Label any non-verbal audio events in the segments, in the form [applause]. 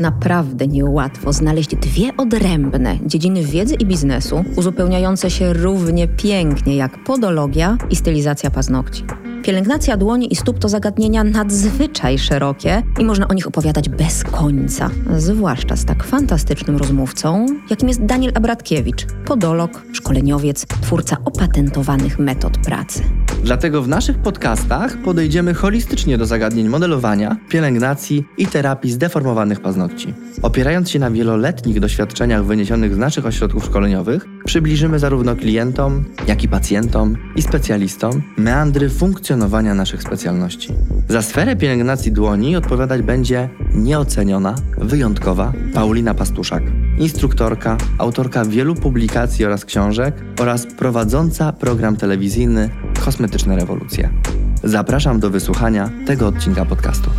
Naprawdę niełatwo znaleźć dwie odrębne dziedziny wiedzy i biznesu, uzupełniające się równie pięknie jak podologia i stylizacja paznokci. Pielęgnacja dłoni i stóp to zagadnienia nadzwyczaj szerokie i można o nich opowiadać bez końca. Zwłaszcza z tak fantastycznym rozmówcą, jakim jest Daniel Abratkiewicz, podolog, szkoleniowiec, twórca opatentowanych metod pracy. Dlatego w naszych podcastach podejdziemy holistycznie do zagadnień modelowania, pielęgnacji i terapii zdeformowanych paznokci. Opierając się na wieloletnich doświadczeniach wyniesionych z naszych ośrodków szkoleniowych, przybliżymy zarówno klientom, jak i pacjentom i specjalistom meandry funkcjonowania naszych specjalności. Za sferę pielęgnacji dłoni odpowiadać będzie nieoceniona, wyjątkowa Paulina Pastuszak, instruktorka, autorka wielu publikacji oraz książek oraz prowadząca program telewizyjny Kosmetyczne Rewolucje. Zapraszam do wysłuchania tego odcinka podcastu.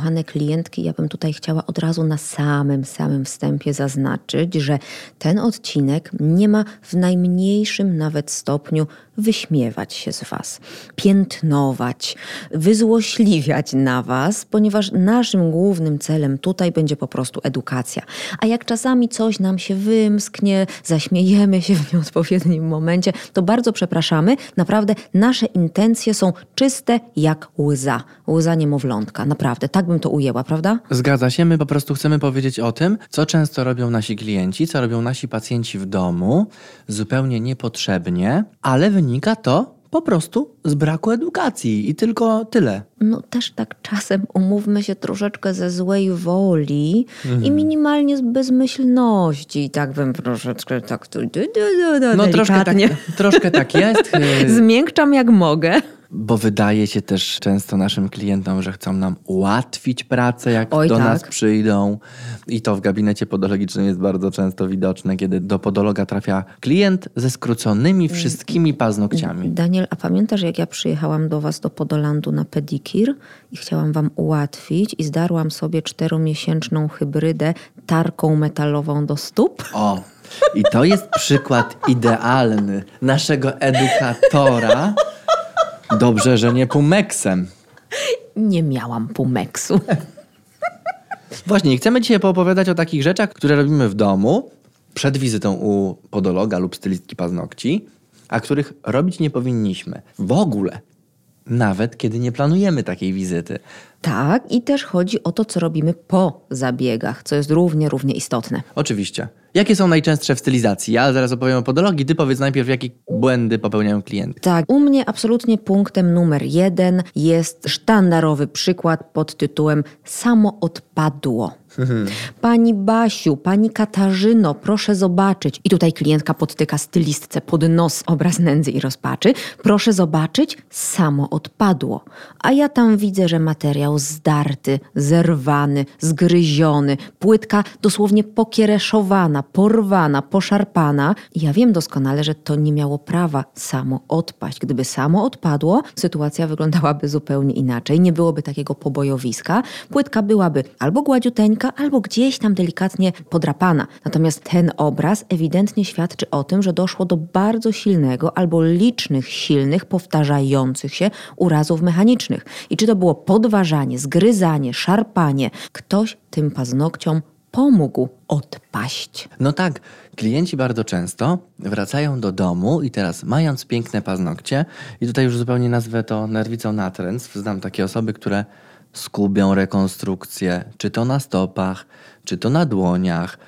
Kochane klientki, ja bym tutaj chciała od razu na samym, samym wstępie zaznaczyć, że ten odcinek nie ma w najmniejszym nawet stopniu wyśmiewać się z Was, piętnować, wyzłośliwiać na Was, ponieważ naszym głównym celem tutaj będzie po prostu edukacja. A jak czasami coś nam się wymsknie, zaśmiejemy się w nieodpowiednim momencie, to bardzo przepraszamy. Naprawdę nasze intencje są czyste jak łza. Łza niemowlątka. Naprawdę, tak bym to ujęła, prawda? Zgadza się. My po prostu chcemy powiedzieć o tym, co często robią nasi klienci, co robią nasi pacjenci w domu, zupełnie niepotrzebnie, ale wynika to po prostu z braku edukacji i tylko tyle. No też tak czasem umówmy się troszeczkę ze złej woli mhm. i minimalnie z bezmyślności. I tak bym troszeczkę tak tu, no, troszkę tak, troszkę tak jest. [laughs] Zmiękczam jak mogę. Bo wydaje się też często naszym klientom, że chcą nam ułatwić pracę, jak Oj, do tak. nas przyjdą. I to w gabinecie podologicznym jest bardzo często widoczne, kiedy do podologa trafia klient ze skróconymi mm. wszystkimi paznokciami. Daniel, a pamiętasz, jak ja przyjechałam do Was do Podolandu na pedikir i chciałam Wam ułatwić i zdarłam sobie czteromiesięczną hybrydę tarką metalową do stóp? O! I to jest przykład idealny naszego edukatora, Dobrze, że nie pumeksem. Nie miałam pumeksu. Właśnie, chcemy dzisiaj poopowiadać o takich rzeczach, które robimy w domu przed wizytą u podologa lub stylistki paznokci, a których robić nie powinniśmy w ogóle. Nawet kiedy nie planujemy takiej wizyty. Tak, i też chodzi o to, co robimy po zabiegach, co jest równie, równie istotne. Oczywiście. Jakie są najczęstsze w stylizacji? Ja zaraz opowiem o podologii. Ty powiedz najpierw, jakie błędy popełniają klienty. Tak, u mnie absolutnie punktem numer jeden jest sztandarowy przykład pod tytułem samo odpadło. [laughs] Pani Basiu, pani Katarzyno, proszę zobaczyć. I tutaj klientka podtyka stylistce pod nos obraz nędzy i rozpaczy. Proszę zobaczyć, samo odpadło. A ja tam widzę, że materiał zdarty, zerwany, zgryziony, płytka dosłownie pokiereszowana, porwana, poszarpana. I ja wiem doskonale, że to nie miało prawa samo odpaść. Gdyby samo odpadło, sytuacja wyglądałaby zupełnie inaczej. Nie byłoby takiego pobojowiska. Płytka byłaby albo gładziuteńka, albo gdzieś tam delikatnie podrapana. Natomiast ten obraz ewidentnie świadczy o tym, że doszło do bardzo silnego albo licznych silnych, powtarzających się urazów mechanicznych. I czy to było podważanie, zgryzanie, szarpanie, ktoś tym paznokciom pomógł odpaść. No tak, klienci bardzo często wracają do domu i teraz mając piękne paznokcie, i tutaj już zupełnie nazwę to nerwicą natręctw, znam takie osoby, które skubią rekonstrukcję, czy to na stopach, czy to na dłoniach,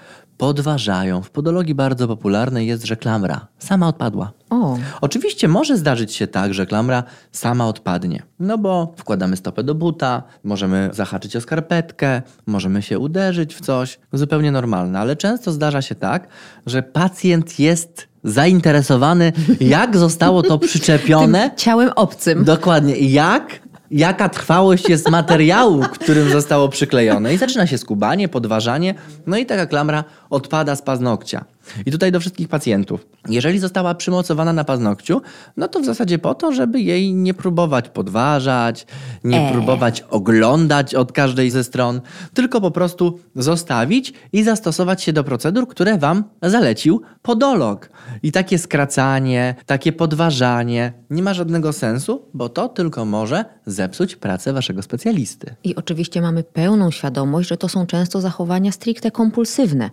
podważają. W podologii bardzo popularne jest, że klamra sama odpadła. O. Oczywiście może zdarzyć się tak, że klamra sama odpadnie. No bo wkładamy stopę do buta, możemy zahaczyć o skarpetkę, możemy się uderzyć w coś. Zupełnie normalne, ale często zdarza się tak, że pacjent jest zainteresowany, jak zostało to [laughs] przyczepione. Tym ciałem obcym. Dokładnie. Jak jaka trwałość jest materiału, którym zostało przyklejone. I zaczyna się skubanie, podważanie, no i taka klamra odpada z paznokcia. I tutaj do wszystkich pacjentów. Jeżeli została przymocowana na paznokciu, no to w zasadzie po to, żeby jej nie próbować podważać, nie E. próbować oglądać od każdej ze stron, tylko po prostu zostawić i zastosować się do procedur, które wam zalecił podolog. I takie skracanie, takie podważanie nie ma żadnego sensu, bo to tylko może zepsuć pracę waszego specjalisty. I oczywiście mamy pełną świadomość, że to są często zachowania stricte kompulsywne.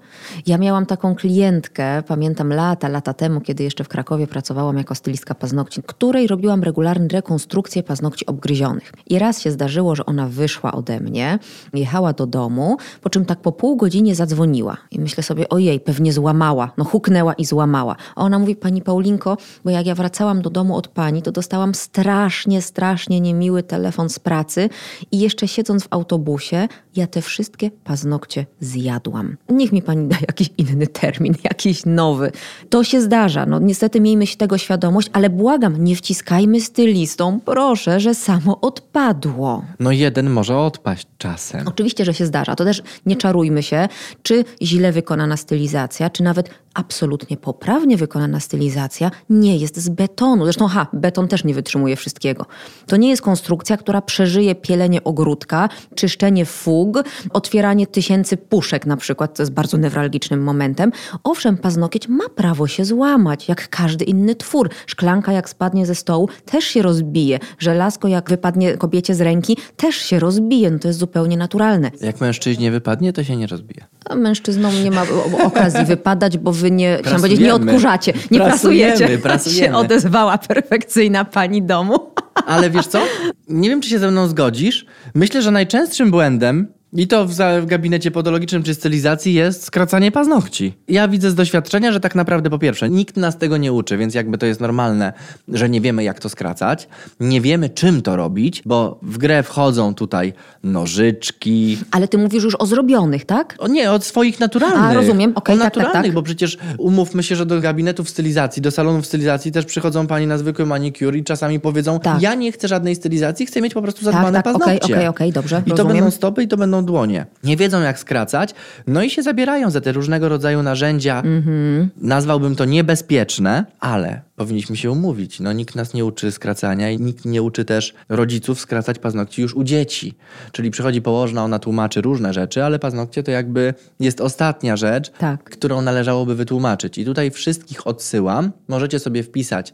Ja miałam taką klientkę, pamiętam lata, lata temu, kiedy jeszcze w Krakowie pracowałam jako stylistka paznokci, której robiłam regularnie rekonstrukcję paznokci obgryzionych. I raz się zdarzyło, że ona wyszła ode mnie, jechała do domu, po czym tak po pół godzinie zadzwoniła. I myślę sobie, ojej, pewnie złamała. No huknęła i złamała. A ona mówi, pani Paulinko, bo jak ja wracałam do domu od pani, to dostałam strasznie, strasznie niemiły telefon z pracy i jeszcze siedząc w autobusie, ja te wszystkie paznokcie zjadłam. Niech mi pani da jakiś inny termin, jakiś nowy. To się zdarza. No niestety miejmy się tego świadomość, ale błagam, nie wciskajmy stylistom, proszę, że samo odpadło. No jeden może odpaść czasem. Oczywiście, że się zdarza. To też nie czarujmy się, czy źle wykonana stylizacja, czy nawet absolutnie poprawnie wykonana stylizacja nie jest z betonu. Zresztą, ha, beton też nie wytrzymuje wszystkiego. To nie jest konstrukcja, która przeżyje pielenie ogródka, czyszczenie fug, otwieranie tysięcy puszek na przykład, co jest bardzo newralgicznym momentem. Owszem, paznokieć ma prawo się złamać, jak każdy inny twór. Szklanka jak spadnie ze stołu, też się rozbije. Żelazko jak wypadnie kobiecie z ręki, też się rozbije. No to jest zupełnie naturalne. Jak mężczyźnie wypadnie, to się nie rozbije. A mężczyznom nie ma okazji wypadać, bo wy nie, chciałam Prasujemy. powiedzieć, nie odkurzacie, nie Prasujemy, pracujecie. pracujemy. [laughs] się odezwała perfekcyjna pani domu. Ale wiesz co? Nie wiem, czy się ze mną zgodzisz. Myślę, że najczęstszym błędem, i to w, w gabinecie podologicznym czy stylizacji, jest skracanie paznokci. Ja widzę z doświadczenia, że tak naprawdę po pierwsze, nikt nas tego nie uczy, więc jakby to jest normalne, że nie wiemy, jak to skracać. Nie wiemy, czym to robić, bo w grę wchodzą tutaj nożyczki, Ale ty mówisz już o zrobionych, tak? O nie, od swoich naturalnych. A, rozumiem. Okej, o tak, tak, naturalnych, tak. bo przecież umówmy się, że do gabinetów stylizacji, do salonów stylizacji też przychodzą pani na zwykły manicure i czasami powiedzą, Tak. ja nie chcę żadnej stylizacji, chcę mieć po prostu zadbane tak, okej, paznokcie. okej, okej, dobrze, I to rozumiem. będą stopy i to będą dłonie. Nie wiedzą jak skracać, no i się zabierają za te różnego rodzaju narzędzia. Mhm. Nazwałbym to niebezpieczne, ale powinniśmy się umówić. No nikt nas nie uczy skracania i nikt nie uczy też rodziców skracać paznokci już u dzieci. Czyli przychodzi położna, ona tłumaczy różne rzeczy, ale paznokcie to jakby jest ostatnia rzecz, Tak. którą należałoby wytłumaczyć. I tutaj wszystkich odsyłam. Możecie sobie wpisać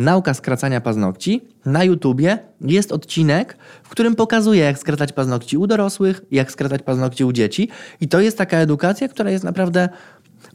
Nauka skracania paznokci. Na YouTubie jest odcinek, w którym pokazuję, jak skracać paznokci u dorosłych, jak skracać paznokci u dzieci. I to jest taka edukacja, która jest naprawdę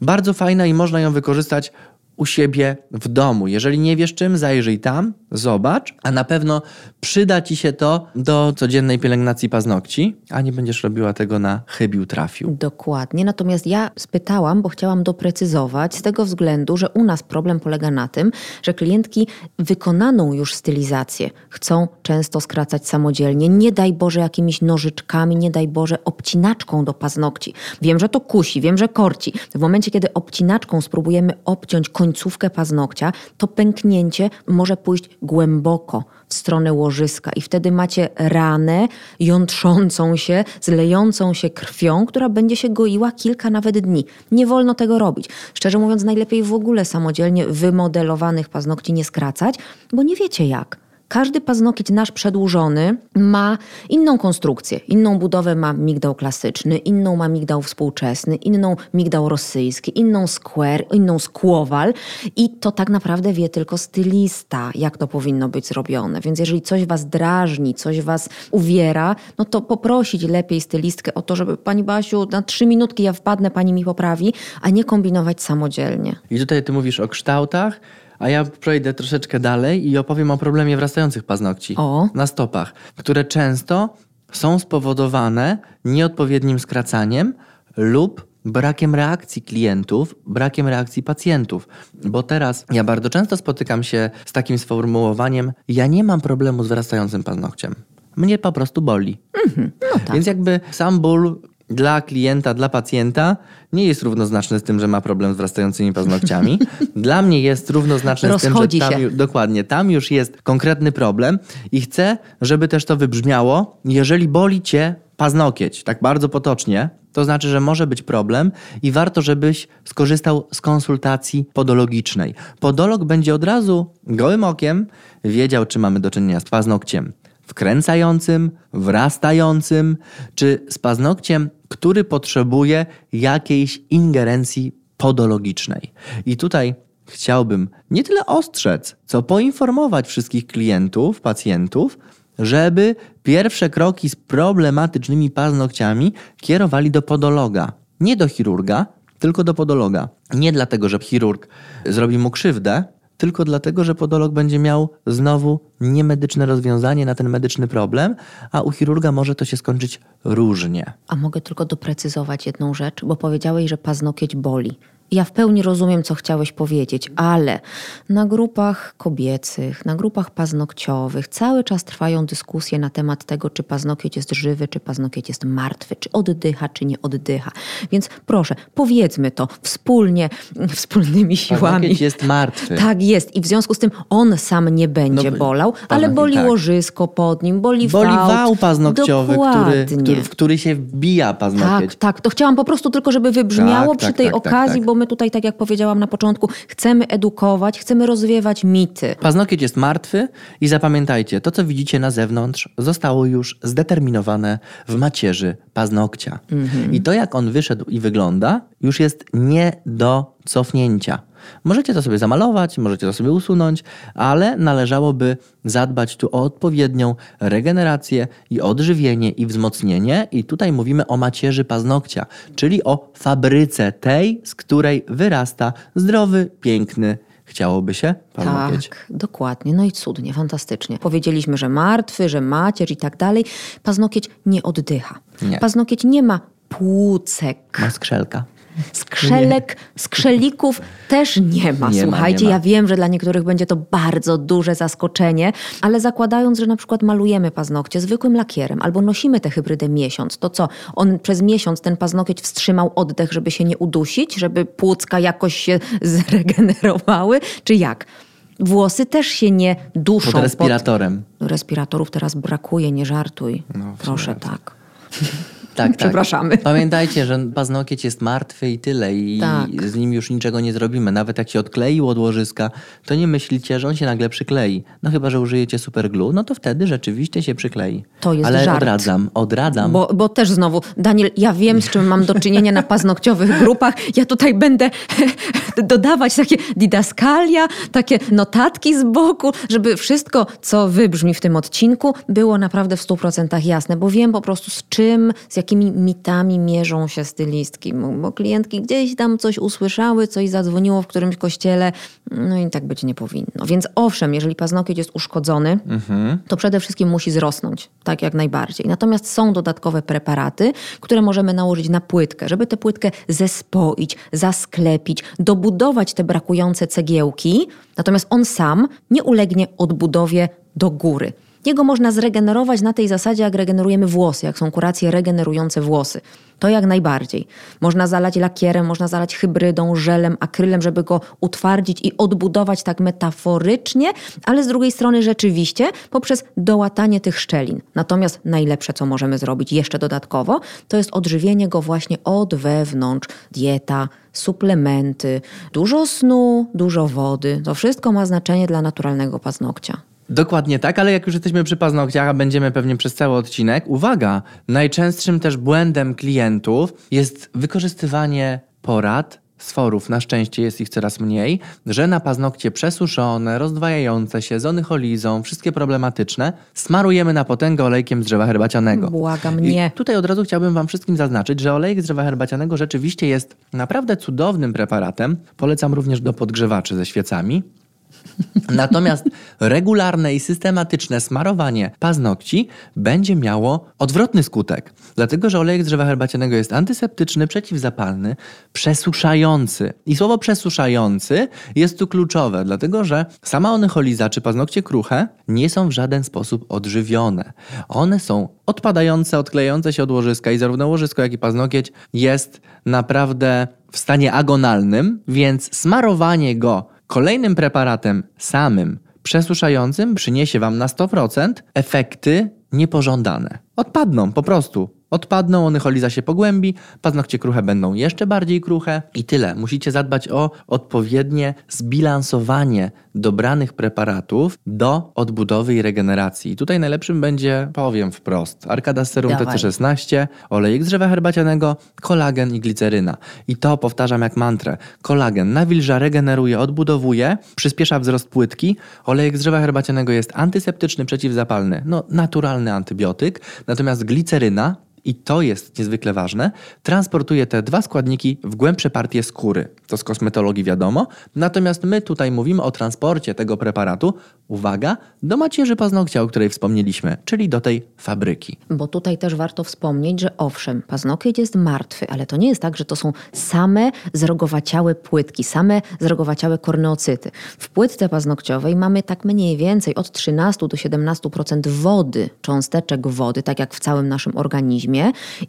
bardzo fajna i można ją wykorzystać u siebie w domu. Jeżeli nie wiesz czym, zajrzyj tam, zobacz, a na pewno przyda ci się to do codziennej pielęgnacji paznokci, a nie będziesz robiła tego na chybił trafił. Dokładnie. Natomiast ja spytałam, bo chciałam doprecyzować z tego względu, że u nas problem polega na tym, że klientki wykonaną już stylizację chcą często skracać samodzielnie. Nie daj Boże jakimiś nożyczkami, nie daj Boże obcinaczką do paznokci. Wiem, że to kusi, wiem, że korci. W momencie, kiedy obcinaczką spróbujemy obciąć końcówkę paznokcia, to pęknięcie może pójść głęboko w stronę łożyska i wtedy macie ranę jątrzącą się, zlejącą się krwią, która będzie się goiła kilka nawet dni. Nie wolno tego robić. Szczerze mówiąc, najlepiej w ogóle samodzielnie wymodelowanych paznokci nie skracać, bo nie wiecie jak. Każdy paznokieć nasz przedłużony ma inną konstrukcję, inną budowę ma migdał klasyczny, inną ma migdał współczesny, inną migdał rosyjski, inną square, inną skłowal i to tak naprawdę wie tylko stylista, jak to powinno być zrobione. Więc jeżeli coś was drażni, coś was uwiera, no to poprosić lepiej stylistkę o to, żeby pani Basiu, na trzy minutki ja wpadnę, pani mi poprawi, a nie kombinować samodzielnie. I tutaj ty mówisz o kształtach, a ja przejdę troszeczkę dalej i opowiem o problemie wrastających paznokci O. na stopach, które często są spowodowane nieodpowiednim skracaniem lub brakiem reakcji klientów, brakiem reakcji pacjentów. Bo teraz ja bardzo często spotykam się z takim sformułowaniem: Ja nie mam problemu z wrastającym paznokciem. Mnie po prostu boli. No tak. Więc jakby sam ból dla klienta, dla pacjenta nie jest równoznaczny z tym, że ma problem z wrastającymi paznokciami. [laughs] dla mnie jest równoznaczny z tym, że tam, ju- dokładnie, tam już jest konkretny problem i chcę, żeby też to wybrzmiało, jeżeli boli cię paznokieć, tak bardzo potocznie, to znaczy, że może być problem i warto, żebyś skorzystał z konsultacji podologicznej. Podolog będzie od razu gołym okiem wiedział, czy mamy do czynienia z paznokciem wkręcającym, wrastającym, czy z paznokciem, który potrzebuje jakiejś ingerencji podologicznej. I tutaj chciałbym nie tyle ostrzec, co poinformować wszystkich klientów, pacjentów, żeby pierwsze kroki z problematycznymi paznokciami kierowali do podologa. Nie do chirurga, tylko do podologa. Nie dlatego, że chirurg zrobi mu krzywdę, tylko dlatego, że podolog będzie miał znowu niemedyczne rozwiązanie na ten medyczny problem, a u chirurga może to się skończyć różnie. A mogę tylko doprecyzować jedną rzecz, bo powiedziałeś, że paznokieć boli. Ja w pełni rozumiem, co chciałeś powiedzieć, ale na grupach kobiecych, na grupach paznokciowych cały czas trwają dyskusje na temat tego, czy paznokieć jest żywy, czy paznokieć jest martwy, czy oddycha, czy nie oddycha. Więc proszę, powiedzmy to wspólnie, [laughs] wspólnymi siłami. Paznokieć jest martwy. Tak jest i w związku z tym on sam nie będzie no, bolał, ale boli tak. łożysko pod nim, boli, boli wał. wał paznokciowy, który, który, w który się wbija paznokieć. Tak, tak. To chciałam po prostu tylko, żeby wybrzmiało tak, przy tak, tej tak, tak, okazji, bo my tutaj, tak jak powiedziałam na początku, chcemy edukować, chcemy rozwiewać mity. Paznokieć jest martwy i zapamiętajcie, to co widzicie na zewnątrz zostało już zdeterminowane w macierzy paznokcia. Mhm. I to jak on wyszedł i wygląda już jest nie do cofnięcia. Możecie to sobie zamalować, możecie to sobie usunąć, ale należałoby zadbać tu o odpowiednią regenerację i odżywienie i wzmocnienie. I tutaj mówimy o macierzy paznokcia, czyli o fabryce tej, z której wyrasta zdrowy, piękny chciałoby się paznokieć. Tak, dokładnie. No i cudnie, fantastycznie. Powiedzieliśmy, że martwy, że macierz i tak dalej. Paznokieć nie oddycha. Nie. Paznokieć nie ma płucek. Ma skrzelka. Skrzelek, skrzelików też nie ma. Nie Słuchajcie, ma, nie ma. ja wiem, że dla niektórych będzie to bardzo duże zaskoczenie, ale zakładając, że na przykład malujemy paznokcie zwykłym lakierem albo nosimy tę hybrydę miesiąc, to co? On przez miesiąc ten paznokieć wstrzymał oddech, żeby się nie udusić, żeby płucka jakoś się [laughs] zregenerowały, czy jak? Włosy też się nie duszą. Pod respiratorem. Pod... Respiratorów teraz brakuje, nie żartuj. No, Proszę tak. [laughs] Tak, tak, Przepraszamy. Pamiętajcie, że paznokieć jest martwy i tyle i tak. z nim już niczego nie zrobimy. Nawet jak się odkleił od łożyska, to nie myślicie, że on się nagle przyklei. No chyba, że użyjecie superglue, no to wtedy rzeczywiście się przyklei. To jest Ale żart. odradzam, odradzam. Bo, bo też znowu, Daniel, ja wiem, z czym mam do czynienia na paznokciowych grupach. Ja tutaj będę [laughs] dodawać takie didaskalia, takie notatki z boku, żeby wszystko, co wybrzmi w tym odcinku, było naprawdę w 100% jasne, bo wiem po prostu z czym, z jakim jakimi mitami mierzą się stylistki, bo klientki gdzieś tam coś usłyszały, coś zadzwoniło w którymś kościele, no i tak być nie powinno. Więc owszem, jeżeli paznokieć jest uszkodzony, mhm. to przede wszystkim musi zrosnąć, tak jak najbardziej. Natomiast są dodatkowe preparaty, które możemy nałożyć na płytkę, żeby tę płytkę zespoić, zasklepić, dobudować te brakujące cegiełki, natomiast on sam nie ulegnie odbudowie do góry. Jego można zregenerować na tej zasadzie, jak regenerujemy włosy, jak są kuracje regenerujące włosy. To jak najbardziej. Można zalać lakierem, można zalać hybrydą, żelem, akrylem, żeby go utwardzić i odbudować tak metaforycznie, ale z drugiej strony rzeczywiście poprzez dołatanie tych szczelin. Natomiast najlepsze, co możemy zrobić jeszcze dodatkowo, to jest odżywienie go właśnie od wewnątrz. Dieta, suplementy, dużo snu, dużo wody. To wszystko ma znaczenie dla naturalnego paznokcia. Dokładnie tak, ale jak już jesteśmy przy paznokciach, a będziemy pewnie przez cały odcinek, uwaga, najczęstszym też błędem klientów jest wykorzystywanie porad sforów, na szczęście jest ich coraz mniej, że na paznokcie przesuszone, rozdwajające się, z onycholizą, wszystkie problematyczne, smarujemy na potęgę olejkiem z drzewa herbacianego. Błagam, nie. I tutaj od razu chciałbym Wam wszystkim zaznaczyć, że olejek z drzewa herbacianego rzeczywiście jest naprawdę cudownym preparatem. Polecam również do podgrzewaczy ze świecami. Natomiast regularne i systematyczne smarowanie paznokci będzie miało odwrotny skutek. Dlatego, że olejek drzewa herbacianego jest antyseptyczny, przeciwzapalny, przesuszający. I słowo przesuszający jest tu kluczowe, dlatego że sama onycholiza czy paznokcie kruche nie są w żaden sposób odżywione. One są odpadające, odklejające się od łożyska i zarówno łożysko, jak i paznokieć jest naprawdę w stanie agonalnym, więc smarowanie go Kolejnym preparatem samym przesuszającym przyniesie Wam na 100% efekty niepożądane. Odpadną po prostu. Odpadną, onycholiza się pogłębi, paznokcie kruche będą jeszcze bardziej kruche i tyle. Musicie zadbać o odpowiednie zbilansowanie dobranych preparatów do odbudowy i regeneracji. I tutaj najlepszym będzie, powiem wprost, Arkada Serum Dawaj. TC16, olejek z drzewa herbacianego, kolagen i gliceryna. I to powtarzam jak mantrę. Kolagen nawilża, regeneruje, odbudowuje, przyspiesza wzrost płytki. Olejek z drzewa herbacianego jest antyseptyczny, przeciwzapalny, no naturalny antybiotyk. Natomiast gliceryna i to jest niezwykle ważne, transportuje te dwa składniki w głębsze partie skóry. To z kosmetologii wiadomo. Natomiast my tutaj mówimy o transporcie tego preparatu, uwaga, do macierzy paznokcia, o której wspomnieliśmy, czyli do tej fabryki. Bo tutaj też warto wspomnieć, że owszem, paznokieć jest martwy, ale to nie jest tak, że to są same zrogowaciałe płytki, same zrogowaciałe korneocyty. W płytce paznokciowej mamy tak mniej więcej od 13 do 17% wody, cząsteczek wody, tak jak w całym naszym organizmie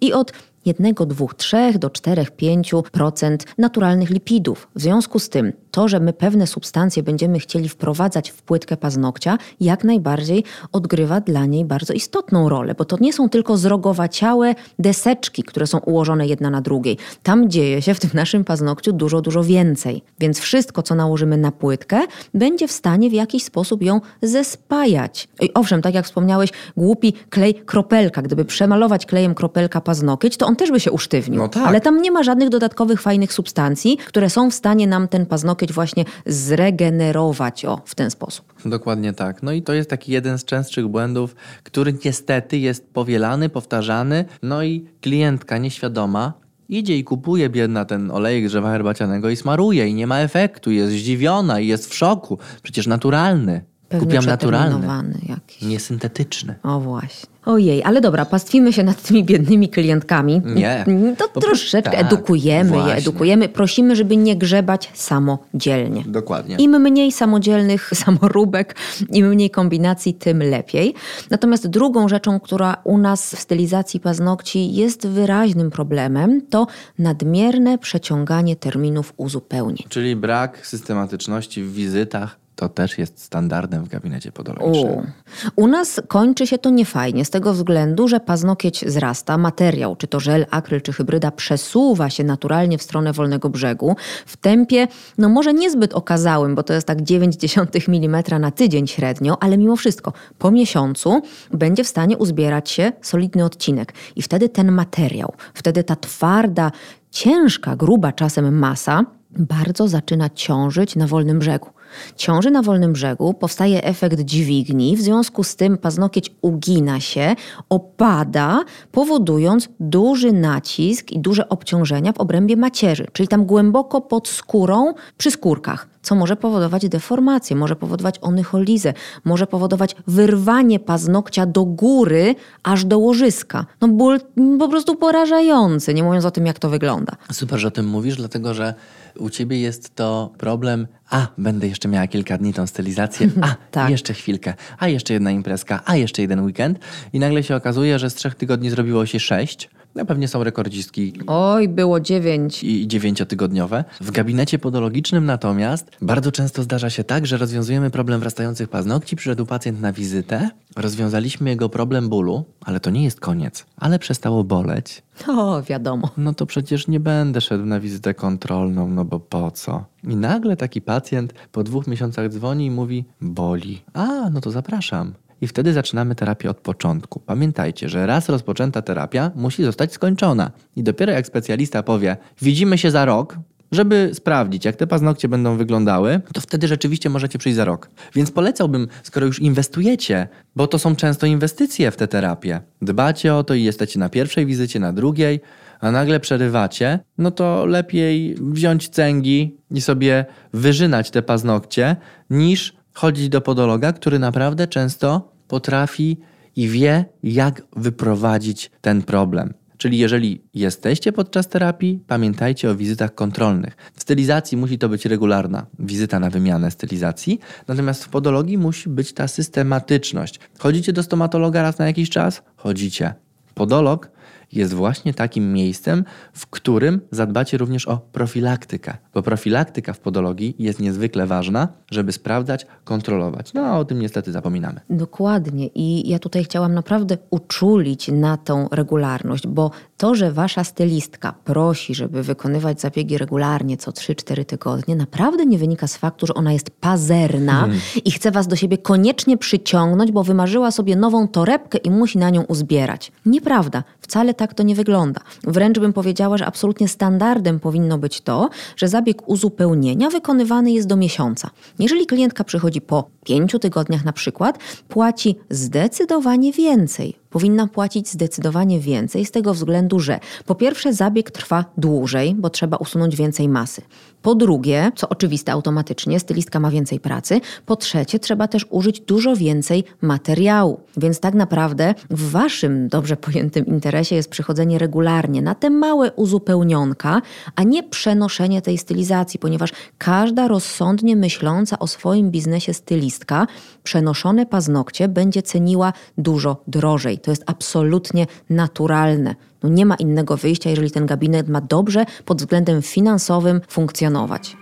i od 1, 2, 3 do 4, 5% naturalnych lipidów. W związku z tym, to, że my pewne substancje będziemy chcieli wprowadzać w płytkę paznokcia, jak najbardziej odgrywa dla niej bardzo istotną rolę, bo to nie są tylko zrogowaciałe deseczki, które są ułożone jedna na drugiej. Tam dzieje się w tym naszym paznokciu dużo, dużo więcej. Więc wszystko, co nałożymy na płytkę, będzie w stanie w jakiś sposób ją zespajać. I owszem, tak jak wspomniałeś, głupi klej kropelka. Gdyby przemalować klejem kropelka paznokieć, to on też by się usztywnił. No tak. Ale tam nie ma żadnych dodatkowych fajnych substancji, które są w stanie nam ten paznokieć właśnie zregenerować o, w ten sposób. Dokładnie tak. No i to jest taki jeden z częstszych błędów, który niestety jest powielany, powtarzany. No i klientka nieświadoma idzie i kupuje biedna ten olejek drzewa herbacianego i smaruje i nie ma efektu. Jest zdziwiona i jest w szoku. Przecież naturalny. Pewnie Kupiłam naturalny. przeterminowany jakiś. Niesyntetyczny. O właśnie. Ojej, ale dobra, pastwimy się nad tymi biednymi klientkami. Nie. To Po troszeczkę tak, edukujemy je, właśnie. edukujemy. Prosimy, żeby nie grzebać samodzielnie. Dokładnie. Im mniej samodzielnych [laughs] samoróbek, im mniej kombinacji, tym lepiej. Natomiast drugą rzeczą, która u nas w stylizacji paznokci jest wyraźnym problemem, to nadmierne przeciąganie terminów uzupełnień. Czyli brak systematyczności w wizytach to też jest standardem w gabinecie podologicznym. U. U nas kończy się to niefajnie z tego względu, że paznokieć zrasta, materiał, czy to żel, akryl, czy hybryda, przesuwa się naturalnie w stronę wolnego brzegu w tempie, no może niezbyt okazałym, bo to jest tak 0,9 mm na tydzień średnio, ale mimo wszystko po miesiącu będzie w stanie uzbierać się solidny odcinek. I wtedy ten materiał, wtedy ta twarda, ciężka, gruba czasem masa bardzo zaczyna ciążyć na wolnym brzegu. Ciąży na wolnym brzegu, powstaje efekt dźwigni, w związku z tym paznokieć ugina się, opada, powodując duży nacisk i duże obciążenia w obrębie macierzy, czyli tam głęboko pod skórą, przy skórkach, co może powodować deformację, może powodować onycholizę, może powodować wyrwanie paznokcia do góry, aż do łożyska. No ból po prostu porażający, nie mówiąc o tym, jak to wygląda. Super, że o tym mówisz, dlatego że u ciebie jest to problem. A, będę jeszcze miała kilka dni tą stylizację. [laughs] A, Tak. jeszcze chwilkę. A, jeszcze jedna imprezka. A, jeszcze jeden weekend. I nagle się okazuje, że z trzech tygodni zrobiło się sześć. No pewnie są rekordzistki Oj, było dziewięć. i dziewięciotygodniowe. W gabinecie podologicznym natomiast bardzo często zdarza się tak, że rozwiązujemy problem wrastających paznokci. Przyszedł pacjent na wizytę, rozwiązaliśmy jego problem bólu, ale to nie jest koniec. Ale przestało boleć. O, wiadomo. No to przecież nie będę szedł na wizytę kontrolną, no bo po co? I nagle taki pacjent po dwóch miesiącach dzwoni i mówi: boli. A, no to zapraszam. I wtedy zaczynamy terapię od początku. Pamiętajcie, że raz rozpoczęta terapia musi zostać skończona. I dopiero jak specjalista powie: Widzimy się za rok, żeby sprawdzić, jak te paznokcie będą wyglądały, to wtedy rzeczywiście możecie przyjść za rok. Więc polecałbym, skoro już inwestujecie, bo to są często inwestycje w tę terapię, dbacie o to i jesteście na pierwszej wizycie, na drugiej, a nagle przerywacie, no to lepiej wziąć cęgi i sobie wyżynać te paznokcie, niż chodzić do podologa, który naprawdę często potrafi i wie, jak wyprowadzić ten problem. Czyli jeżeli jesteście podczas terapii, pamiętajcie o wizytach kontrolnych. W stylizacji musi to być regularna wizyta na wymianę stylizacji, natomiast w podologii musi być ta systematyczność. Chodzicie do stomatologa raz na jakiś czas? Chodzicie. Podolog jest właśnie takim miejscem, w którym zadbacie również o profilaktykę, bo profilaktyka w podologii jest niezwykle ważna, żeby sprawdzać, kontrolować. No a o tym niestety zapominamy. Dokładnie i ja tutaj chciałam naprawdę uczulić na tą regularność, bo to, że wasza stylistka prosi, żeby wykonywać zabiegi regularnie co 3-4 tygodnie, naprawdę nie wynika z faktu, że ona jest pazerna hmm. i chce was do siebie koniecznie przyciągnąć, bo wymarzyła sobie nową torebkę i musi na nią uzbierać. Nieprawda. Wcale tak to nie wygląda. Wręcz bym powiedziała, że absolutnie standardem powinno być to, że zabieg uzupełnienia wykonywany jest do miesiąca. Jeżeli klientka przychodzi po pięciu tygodniach na przykład, płaci zdecydowanie więcej powinna płacić zdecydowanie więcej z tego względu, że po pierwsze zabieg trwa dłużej, bo trzeba usunąć więcej masy. Po drugie, co oczywiste automatycznie, stylistka ma więcej pracy. Po trzecie, trzeba też użyć dużo więcej materiału. Więc tak naprawdę w waszym dobrze pojętym interesie jest przychodzenie regularnie na te małe uzupełnionka, a nie przenoszenie tej stylizacji, ponieważ każda rozsądnie myśląca o swoim biznesie stylistka przenoszone paznokcie będzie ceniła dużo drożej. To jest absolutnie naturalne. No nie ma innego wyjścia, jeżeli ten gabinet ma dobrze pod względem finansowym funkcjonować.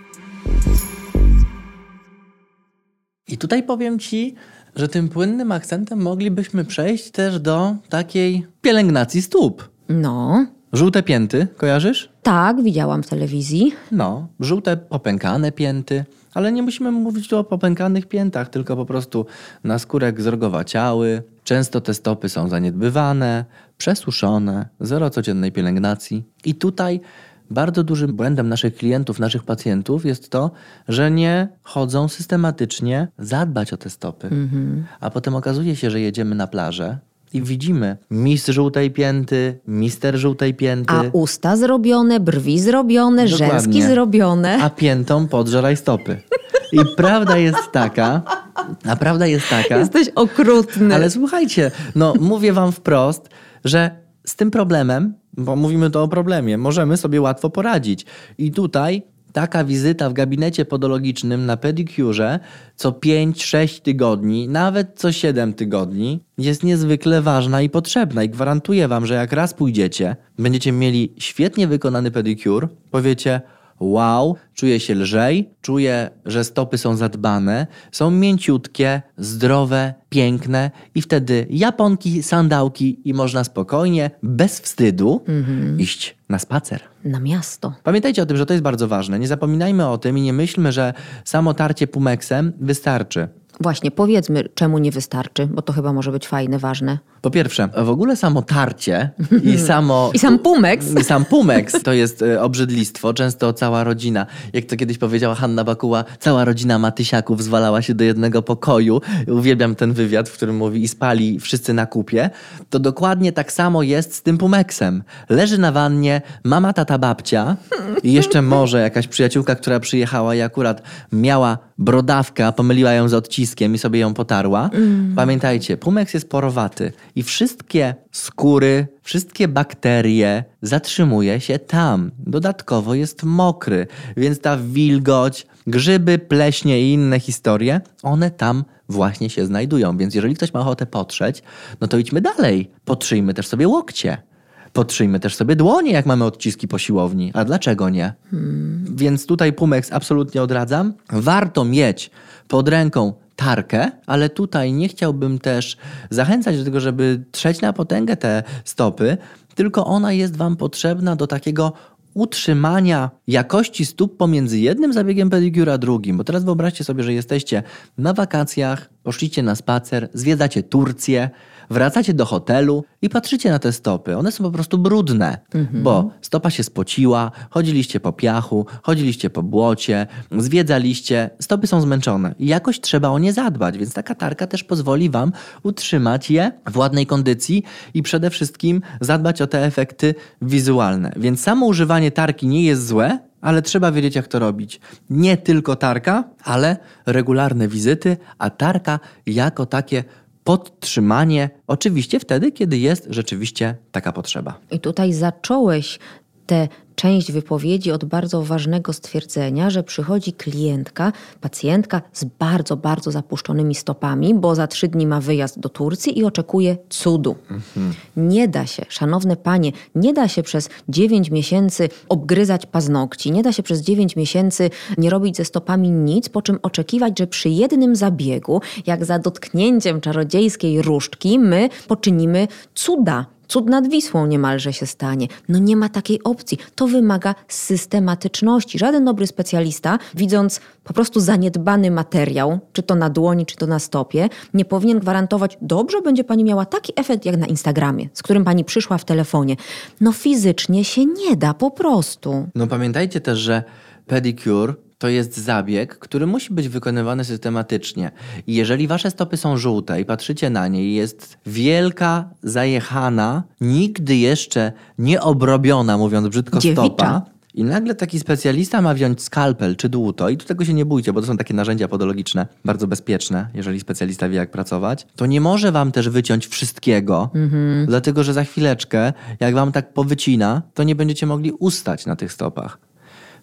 I tutaj powiem Ci, że tym płynnym akcentem moglibyśmy przejść też do takiej pielęgnacji stóp. No. Żółte pięty, kojarzysz? Tak, widziałam w telewizji. No, żółte popękane pięty, ale nie musimy mówić tu o popękanych piętach, tylko po prostu na skórek zrogowaciały. Często te stopy są zaniedbywane, przesuszone, zero codziennej pielęgnacji. I tutaj bardzo dużym błędem naszych klientów, naszych pacjentów jest to, że nie chodzą systematycznie zadbać o te stopy. Mhm. A potem okazuje się, że jedziemy na plażę i widzimy mistrz żółtej pięty, mister żółtej pięty. A usta zrobione, brwi zrobione, Dokładnie. rzęski zrobione. A piętą podżeraj stopy. I prawda jest taka, a prawda jest taka... Jesteś okrutny. Ale słuchajcie, no mówię wam wprost, że z tym problemem, bo mówimy to o problemie, możemy sobie łatwo poradzić. I tutaj taka wizyta w gabinecie podologicznym na pedikurze co 5-6 tygodni, nawet co 7 tygodni jest niezwykle ważna i potrzebna i gwarantuję wam, że jak raz pójdziecie, będziecie mieli świetnie wykonany pedikur, powiecie wow, czuję się lżej, czuję, że stopy są zadbane, są mięciutkie, zdrowe, piękne i wtedy japonki, sandałki i można spokojnie, bez wstydu mhm. iść na spacer. Na miasto. Pamiętajcie o tym, że to jest bardzo ważne. Nie zapominajmy o tym i nie myślmy, że samo tarcie pumeksem wystarczy. Właśnie, powiedzmy, czemu nie wystarczy, bo to chyba może być fajne, ważne. Po pierwsze, w ogóle samo tarcie i [laughs] samo... I sam pumeks. I sam pumeks to jest e, obrzydlistwo. Często cała rodzina, jak to kiedyś powiedziała Hanna Bakuła, cała rodzina Matysiaków zwalała się do jednego pokoju. Uwielbiam ten wywiad, w którym mówi i spali wszyscy na kupie. To dokładnie tak samo jest z tym pumeksem. Leży na wannie mama, tata, babcia i jeszcze może jakaś przyjaciółka, która przyjechała i akurat miała brodawkę, a pomyliła ją z odciskiem i sobie ją potarła. Mm. Pamiętajcie, pumeks jest porowaty i wszystkie skóry, wszystkie bakterie zatrzymuje się tam. Dodatkowo jest mokry, więc ta wilgoć, grzyby, pleśnie i inne historie, one tam właśnie się znajdują. Więc jeżeli ktoś ma ochotę potrzeć, no to idźmy dalej. Potrzyjmy też sobie łokcie. Potrzyjmy też sobie dłonie, jak mamy odciski po siłowni. A dlaczego nie? Hmm. Więc tutaj Pumex absolutnie odradzam. Warto mieć pod ręką tarkę, ale tutaj nie chciałbym też zachęcać do tego, żeby trzeć na potęgę te stopy, tylko ona jest Wam potrzebna do takiego utrzymania jakości stóp pomiędzy jednym zabiegiem pedikura a drugim. Bo teraz wyobraźcie sobie, że jesteście na wakacjach, poszliście na spacer, zwiedzacie Turcję, wracacie do hotelu i patrzycie na te stopy. One są po prostu brudne, mhm. bo stopa się spociła, chodziliście po piachu, chodziliście po błocie, zwiedzaliście, stopy są zmęczone i jakoś trzeba o nie zadbać, więc taka tarka też pozwoli Wam utrzymać je w ładnej kondycji i przede wszystkim zadbać o te efekty wizualne. Więc samo używanie tarki nie jest złe, ale trzeba wiedzieć, jak to robić. Nie tylko tarka, ale regularne wizyty, a tarka jako takie podtrzymanie, oczywiście wtedy, kiedy jest rzeczywiście taka potrzeba. I tutaj zacząłeś tę część wypowiedzi od bardzo ważnego stwierdzenia, że przychodzi klientka, pacjentka z bardzo, bardzo zapuszczonymi stopami, bo za trzy dni ma wyjazd do Turcji i oczekuje cudu. Mhm. Nie da się, szanowne panie, nie da się przez dziewięć miesięcy obgryzać paznokci, nie da się przez dziewięć miesięcy nie robić ze stopami nic, po czym oczekiwać, że przy jednym zabiegu, jak za dotknięciem czarodziejskiej różdżki, my poczynimy cuda. Cud nad Wisłą niemalże się stanie. No nie ma takiej opcji. To wymaga systematyczności. Żaden dobry specjalista, widząc po prostu zaniedbany materiał, czy to na dłoni, czy to na stopie, nie powinien gwarantować, dobrze będzie pani miała taki efekt jak na Instagramie, z którym pani przyszła w telefonie. No fizycznie się nie da po prostu. No pamiętajcie też, że pedicure to jest zabieg, który musi być wykonywany systematycznie. Jeżeli wasze stopy są żółte i patrzycie na nie i jest wielka, zajechana, nigdy jeszcze nie obrobiona, mówiąc brzydko, Dziewicza. stopa, i nagle taki specjalista ma wziąć skalpel czy dłuto, i tu tego się nie bójcie, bo to są takie narzędzia podologiczne, bardzo bezpieczne, jeżeli specjalista wie, jak pracować, to nie może wam też wyciąć wszystkiego, mhm. dlatego że za chwileczkę, jak wam tak powycina, to nie będziecie mogli ustać na tych stopach.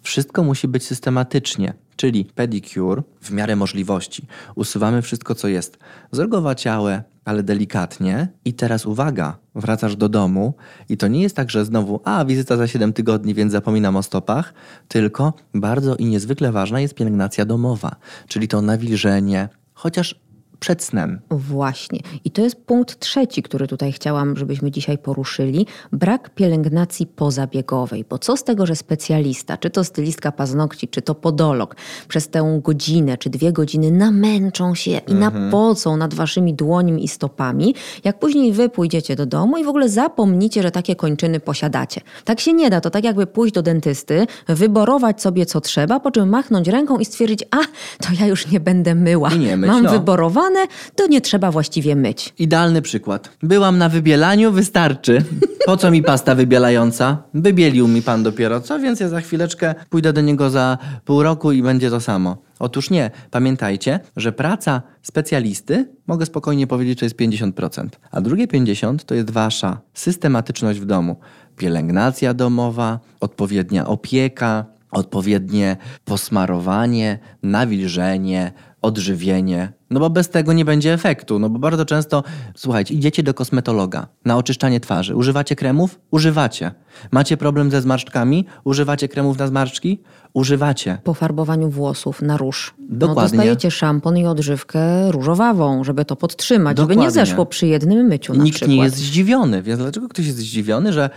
Wszystko musi być systematycznie, czyli pedicure w miarę możliwości. Usuwamy wszystko, co jest zrogowaciałe, ale delikatnie. I teraz uwaga, wracasz do domu i to nie jest tak, że znowu, a wizyta za 7 tygodni, więc zapominam o stopach, tylko bardzo i niezwykle ważna jest pielęgnacja domowa, czyli to nawilżenie, chociaż przed snem. Właśnie. I to jest punkt trzeci, który tutaj chciałam, żebyśmy dzisiaj poruszyli. Brak pielęgnacji pozabiegowej. Bo co z tego, że specjalista, czy to stylistka paznokci, czy to podolog, przez tę godzinę czy dwie godziny namęczą się i mhm. napocą nad waszymi dłońmi i stopami, jak później wy pójdziecie do domu i w ogóle zapomnicie, że takie kończyny posiadacie. Tak się nie da. To tak jakby pójść do dentysty, wyborować sobie co trzeba, po czym machnąć ręką i stwierdzić, a to ja już nie będę myła. Nie myć, Mam no. wyborowane to nie trzeba właściwie myć. Idealny przykład. Byłam na wybielaniu, wystarczy. Po co mi pasta wybielająca? Wybielił mi pan dopiero co, więc ja za chwileczkę pójdę do niego za pół roku i będzie to samo. Otóż nie. Pamiętajcie, że praca specjalisty, mogę spokojnie powiedzieć, to jest 50%, a drugie 50% to jest wasza systematyczność w domu. Pielęgnacja domowa, odpowiednia opieka, odpowiednie posmarowanie, nawilżenie, odżywienie. No bo bez tego nie będzie efektu. No bo bardzo często, słuchajcie, idziecie do kosmetologa na oczyszczanie twarzy. Używacie kremów? Używacie. Macie problem ze zmarszczkami? Używacie kremów na zmarszczki? Używacie. Po farbowaniu włosów na róż. No, Dokładnie. No, dostajecie szampon i odżywkę różowawą, żeby to podtrzymać, Dokładnie. żeby nie zeszło przy jednym myciu Nikt przykład. nie jest zdziwiony. Więc dlaczego ktoś jest zdziwiony, że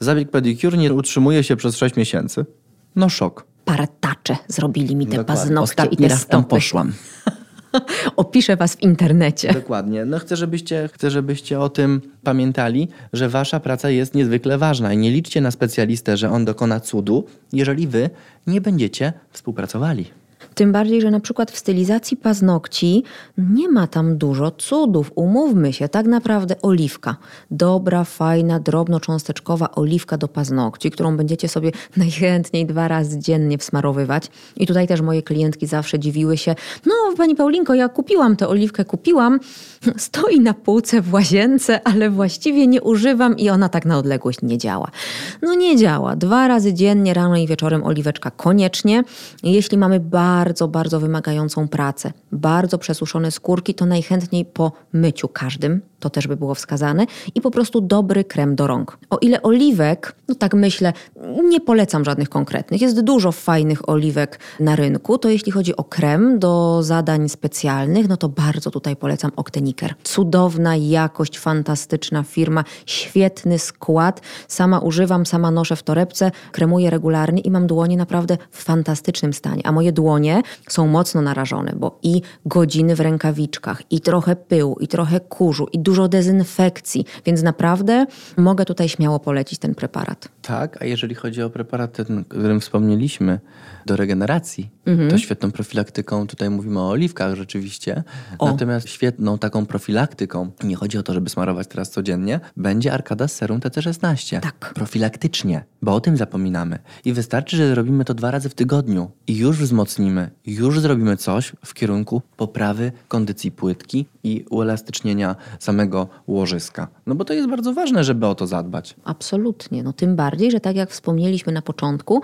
zabieg pedicure nie utrzymuje się przez 6 miesięcy? No szok partacze zrobili mi te Dokładnie. paznokcie Ostatni i te raz stopy. tam poszłam. [laughs] Opiszę was w internecie. Dokładnie. No chcę żebyście, chcę, żebyście o tym pamiętali, że wasza praca jest niezwykle ważna i nie liczcie na specjalistę, że on dokona cudu, jeżeli wy nie będziecie współpracowali. Tym bardziej, że na przykład w stylizacji paznokci nie ma tam dużo cudów. Umówmy się, tak naprawdę oliwka. Dobra, fajna, drobnocząsteczkowa oliwka do paznokci, którą będziecie sobie [laughs] najchętniej dwa razy dziennie wsmarowywać. I tutaj też moje klientki zawsze dziwiły się. No, pani Paulinko, ja kupiłam tę oliwkę, kupiłam. [laughs] Stoi na półce w łazience, ale właściwie nie używam i ona tak na odległość nie działa. No nie działa. Dwa razy dziennie, rano i wieczorem oliweczka koniecznie. Jeśli mamy bardzo bardzo, bardzo wymagającą pracę. Bardzo przesuszone skórki to najchętniej po myciu każdym, to też by było wskazane, i po prostu dobry krem do rąk. O ile oliwek, no tak myślę, nie polecam żadnych konkretnych. Jest dużo fajnych oliwek na rynku, to jeśli chodzi o krem do zadań specjalnych, no to bardzo tutaj polecam Octeniker. Cudowna jakość, fantastyczna firma, świetny skład. Sama używam, sama noszę w torebce, kremuję regularnie i mam dłonie naprawdę w fantastycznym stanie. A moje dłonie są mocno narażone, bo i godziny w rękawiczkach, i trochę pyłu, i trochę kurzu, i dużo dezynfekcji, więc naprawdę mogę tutaj śmiało polecić ten preparat. Tak, a jeżeli chodzi o preparat, ten, o którym wspomnieliśmy, do regeneracji, mhm. to świetną profilaktyką, tutaj mówimy o oliwkach rzeczywiście, o. natomiast świetną taką profilaktyką, nie chodzi o to, żeby smarować teraz codziennie, będzie arkada z serum TC16. Tak. Profilaktycznie, bo o tym zapominamy. I wystarczy, że zrobimy to dwa razy w tygodniu i już wzmocnimy, już zrobimy coś w kierunku poprawy kondycji płytki i uelastycznienia samego samego łożyska. No bo to jest bardzo ważne, żeby o to zadbać. Absolutnie. No tym bardziej, że tak jak wspomnieliśmy na początku,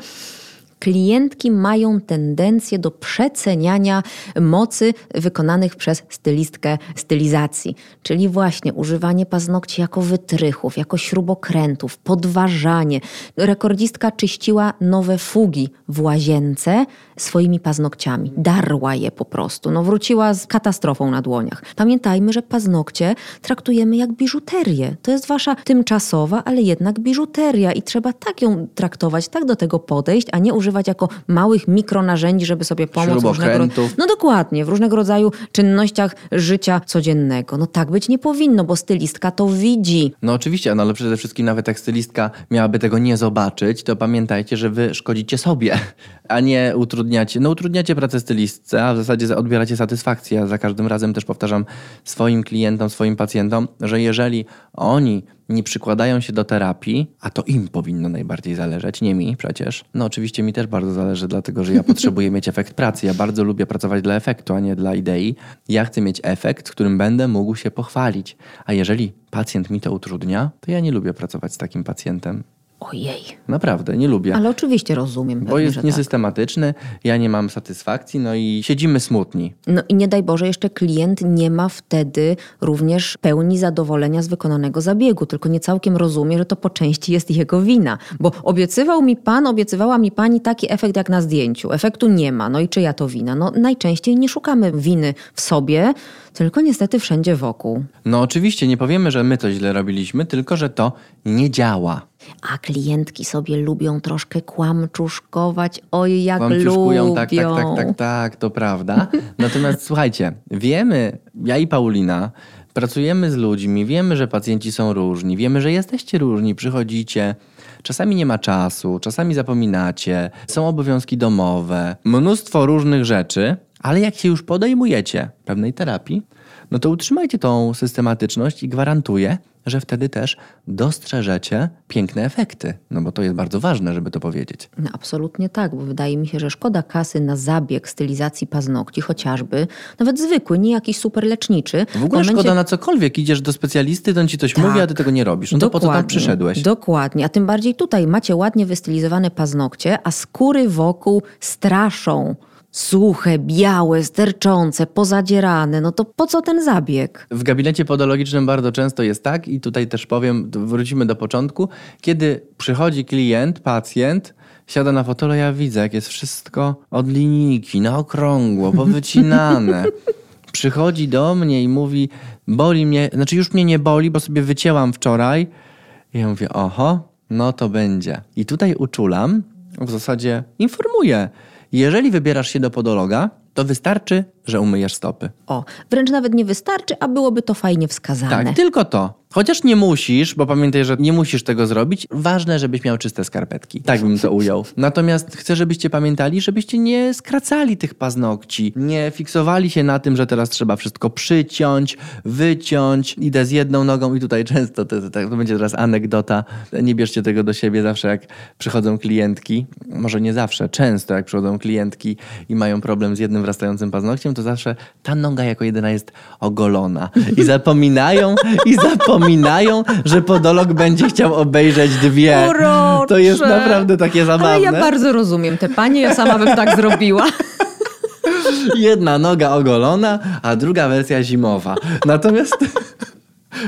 klientki mają tendencję do przeceniania mocy wykonanych przez stylistkę stylizacji, czyli właśnie używanie paznokci jako wytrychów, jako śrubokrętów, podważanie. Rekordzistka czyściła nowe fugi w łazience swoimi paznokciami. Darła je po prostu. No, wróciła z katastrofą na dłoniach. Pamiętajmy, że paznokcie traktujemy jak biżuterię. To jest wasza tymczasowa, ale jednak biżuteria i trzeba tak ją traktować, tak do tego podejść, a nie używać używać jako małych mikronarzędzi, żeby sobie pomóc różnego, no dokładnie, w różnego rodzaju czynnościach życia codziennego. No tak być nie powinno, bo stylistka to widzi. No oczywiście, no ale przede wszystkim nawet jak stylistka miałaby tego nie zobaczyć, to pamiętajcie, że wy szkodzicie sobie, [laughs] a nie utrudniacie. No utrudniacie pracę stylistce, a w zasadzie odbieracie satysfakcję. Ja za każdym razem też powtarzam swoim klientom, swoim pacjentom, że jeżeli oni nie przykładają się do terapii, a to im powinno najbardziej zależeć, nie mi przecież. No oczywiście mi też bardzo zależy, dlatego że ja [laughs] potrzebuję mieć efekt pracy. Ja bardzo lubię pracować dla efektu, a nie dla idei. Ja chcę mieć efekt, którym będę mógł się pochwalić. A jeżeli pacjent mi to utrudnia, to ja nie lubię pracować z takim pacjentem. Ojej. Naprawdę, nie lubię. Ale oczywiście rozumiem. Bo jest tak. niesystematyczny, tak. ja nie mam satysfakcji, no i siedzimy smutni. No i nie daj Boże, jeszcze klient nie ma wtedy również pełni zadowolenia z wykonanego zabiegu, tylko nie całkiem rozumie, że to po części jest jego wina. Bo obiecywał mi pan, obiecywała mi pani taki efekt jak na zdjęciu. Efektu nie ma. No i czyja to wina? No najczęściej nie szukamy winy w sobie, tylko niestety wszędzie wokół. No oczywiście, nie powiemy, że my to źle robiliśmy, tylko że to nie działa. A klientki sobie lubią troszkę kłamczuszkować. Oj, jak lubią. Tak, tak, tak, tak, tak, to prawda. Natomiast [laughs] słuchajcie, wiemy, ja i Paulina, pracujemy z ludźmi, wiemy, że pacjenci są różni, wiemy, że jesteście różni, przychodzicie. Czasami nie ma czasu, czasami zapominacie, są obowiązki domowe, mnóstwo różnych rzeczy, ale jak się już podejmujecie pewnej terapii, no to utrzymajcie tą systematyczność i gwarantuję, że wtedy też dostrzeżecie piękne efekty. No bo to jest bardzo ważne, żeby to powiedzieć. No, absolutnie tak, bo wydaje mi się, że szkoda kasy na zabieg stylizacji paznokci, chociażby, nawet zwykły, nie jakiś super leczniczy. W ogóle w momencie... szkoda na cokolwiek. Idziesz do specjalisty, to on ci coś tak. mówi, a ty tego nie robisz. No to po co tam przyszedłeś? Dokładnie. A tym bardziej tutaj macie ładnie wystylizowane paznokcie, a skóry wokół straszą suche, białe, sterczące, pozadzierane, no to po co ten zabieg? W gabinecie podologicznym bardzo często jest tak i tutaj też powiem, wrócimy do początku, kiedy przychodzi klient, pacjent, siada na fotelu, ja widzę, jak jest wszystko od linijki, na okrągło, powycinane. [laughs] Przychodzi do mnie i mówi, boli mnie, znaczy już mnie nie boli, bo sobie wycięłam wczoraj. I ja mówię, oho, no to będzie. I tutaj uczulam, w zasadzie informuję, jeżeli wybierasz się do podologa, to wystarczy, że umyjesz stopy. O, wręcz nawet nie wystarczy, a byłoby to fajnie wskazane. Tak, tylko to. Chociaż nie musisz, bo pamiętaj, że nie musisz tego zrobić. Ważne, żebyś miał czyste skarpetki. Tak bym to ujął. Natomiast chcę, żebyście pamiętali, żebyście nie skracali tych paznokci. Nie fiksowali się na tym, że teraz trzeba wszystko przyciąć, wyciąć. Idę z jedną nogą i tutaj często, to, to, to będzie teraz anegdota. Nie bierzcie tego do siebie zawsze, jak przychodzą klientki. Może nie zawsze, często jak przychodzą klientki i mają problem z jednym wrastającym paznokciem, to zawsze ta noga jako jedyna jest ogolona. I zapominają, i zapominają że podolog będzie chciał obejrzeć dwie. Urocze. To jest naprawdę takie zabawne. Ale ja bardzo rozumiem te panie, ja sama bym tak zrobiła. Jedna noga ogolona, a druga wersja zimowa. Natomiast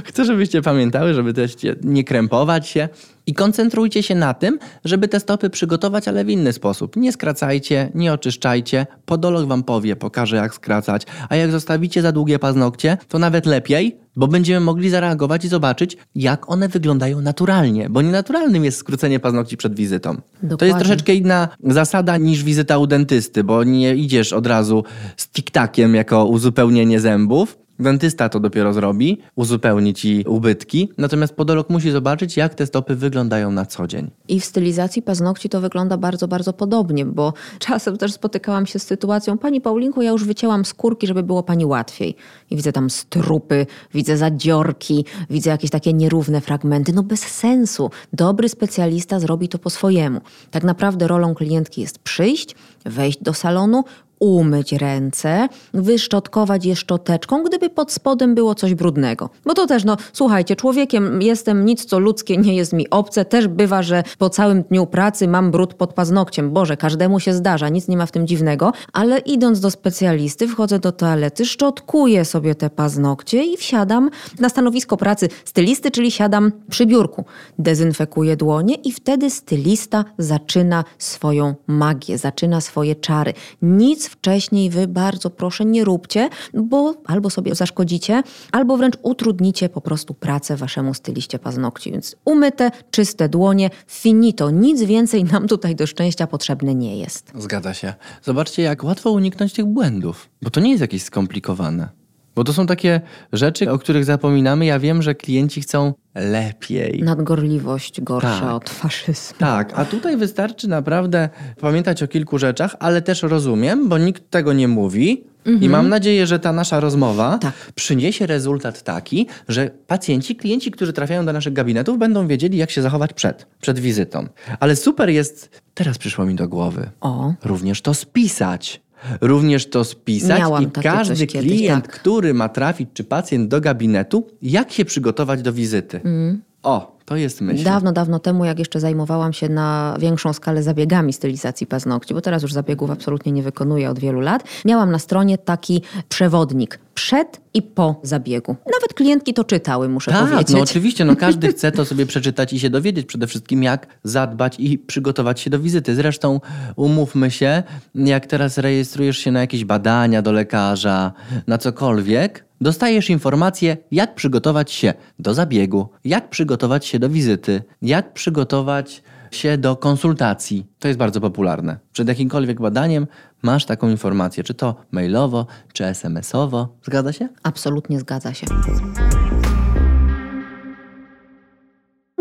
chcę, żebyście pamiętały, żeby też nie krępować się, i koncentrujcie się na tym, żeby te stopy przygotować, ale w inny sposób. Nie skracajcie, nie oczyszczajcie. Podolog wam powie, pokaże jak skracać. A jak zostawicie za długie paznokcie, to nawet lepiej, bo będziemy mogli zareagować i zobaczyć, jak one wyglądają naturalnie, bo nienaturalnym jest skrócenie paznokci przed wizytą. Dokładnie. To jest troszeczkę inna zasada niż wizyta u dentysty, bo nie idziesz od razu z tiktakiem jako uzupełnienie zębów, Dentysta to dopiero zrobi, uzupełni ci ubytki, natomiast podolog musi zobaczyć, jak te stopy wyglądają na co dzień. I w stylizacji paznokci to wygląda bardzo, bardzo podobnie, bo [laughs] czasem też spotykałam się z sytuacją, pani Paulinko, ja już wycięłam skórki, żeby było pani łatwiej. I widzę tam strupy, widzę zadziorki, widzę jakieś takie nierówne fragmenty. No bez sensu. Dobry specjalista zrobi to po swojemu. Tak naprawdę rolą klientki jest przyjść, wejść do salonu, umyć ręce, wyszczotkować je szczoteczką, gdyby pod spodem było coś brudnego. Bo to też, no słuchajcie, człowiekiem jestem, nic co ludzkie nie jest mi obce. Też bywa, że po całym dniu pracy mam brud pod paznokciem. Boże, każdemu się zdarza, nic nie ma w tym dziwnego. Ale idąc do specjalisty, wchodzę do toalety, szczotkuję sobie te paznokcie i wsiadam na stanowisko pracy stylisty, czyli siadam przy biurku. Dezynfekuję dłonie i wtedy stylista zaczyna swoją magię, zaczyna swoje czary. Nic wcześniej wy bardzo proszę nie róbcie, bo albo sobie zaszkodzicie, albo wręcz utrudnicie po prostu pracę waszemu styliście paznokci. Więc umyte, czyste dłonie, finito. Nic więcej nam tutaj do szczęścia potrzebne nie jest. Zgadza się. Zobaczcie, jak łatwo uniknąć tych błędów, bo to nie jest jakieś skomplikowane. Bo to są takie rzeczy, o których zapominamy. Ja wiem, że klienci chcą lepiej. Nadgorliwość gorsza Tak. od faszyzmu. Tak, a tutaj wystarczy naprawdę pamiętać o kilku rzeczach, ale też rozumiem, bo nikt tego nie mówi. I mam nadzieję, że ta nasza rozmowa Tak. przyniesie rezultat taki, że pacjenci, klienci, którzy trafiają do naszych gabinetów, będą wiedzieli, jak się zachować przed, przed wizytą. Ale super jest, teraz przyszło mi do głowy, O, również to spisać. Również to spisać Miałam i każdy coś kiedyś, klient, tak. który ma trafić, czy pacjent do gabinetu, jak się przygotować do wizyty. O, to jest myśl. Dawno, dawno temu, jak jeszcze zajmowałam się na większą skalę zabiegami stylizacji paznokci, bo teraz już zabiegów absolutnie nie wykonuję od wielu lat, miałam na stronie taki przewodnik przed i po zabiegu. Nawet klientki to czytały, muszę Tak, powiedzieć. no oczywiście, no każdy [laughs] chce to sobie przeczytać i się dowiedzieć przede wszystkim, jak zadbać i przygotować się do wizyty. Zresztą umówmy się, jak teraz rejestrujesz się na jakieś badania do lekarza, na cokolwiek, dostajesz informację, jak przygotować się do zabiegu, jak przygotować się do wizyty, jak przygotować się do konsultacji. To jest bardzo popularne. Przed jakimkolwiek badaniem masz taką informację, czy to mailowo, czy SMS-owo. Zgadza się? Absolutnie zgadza się.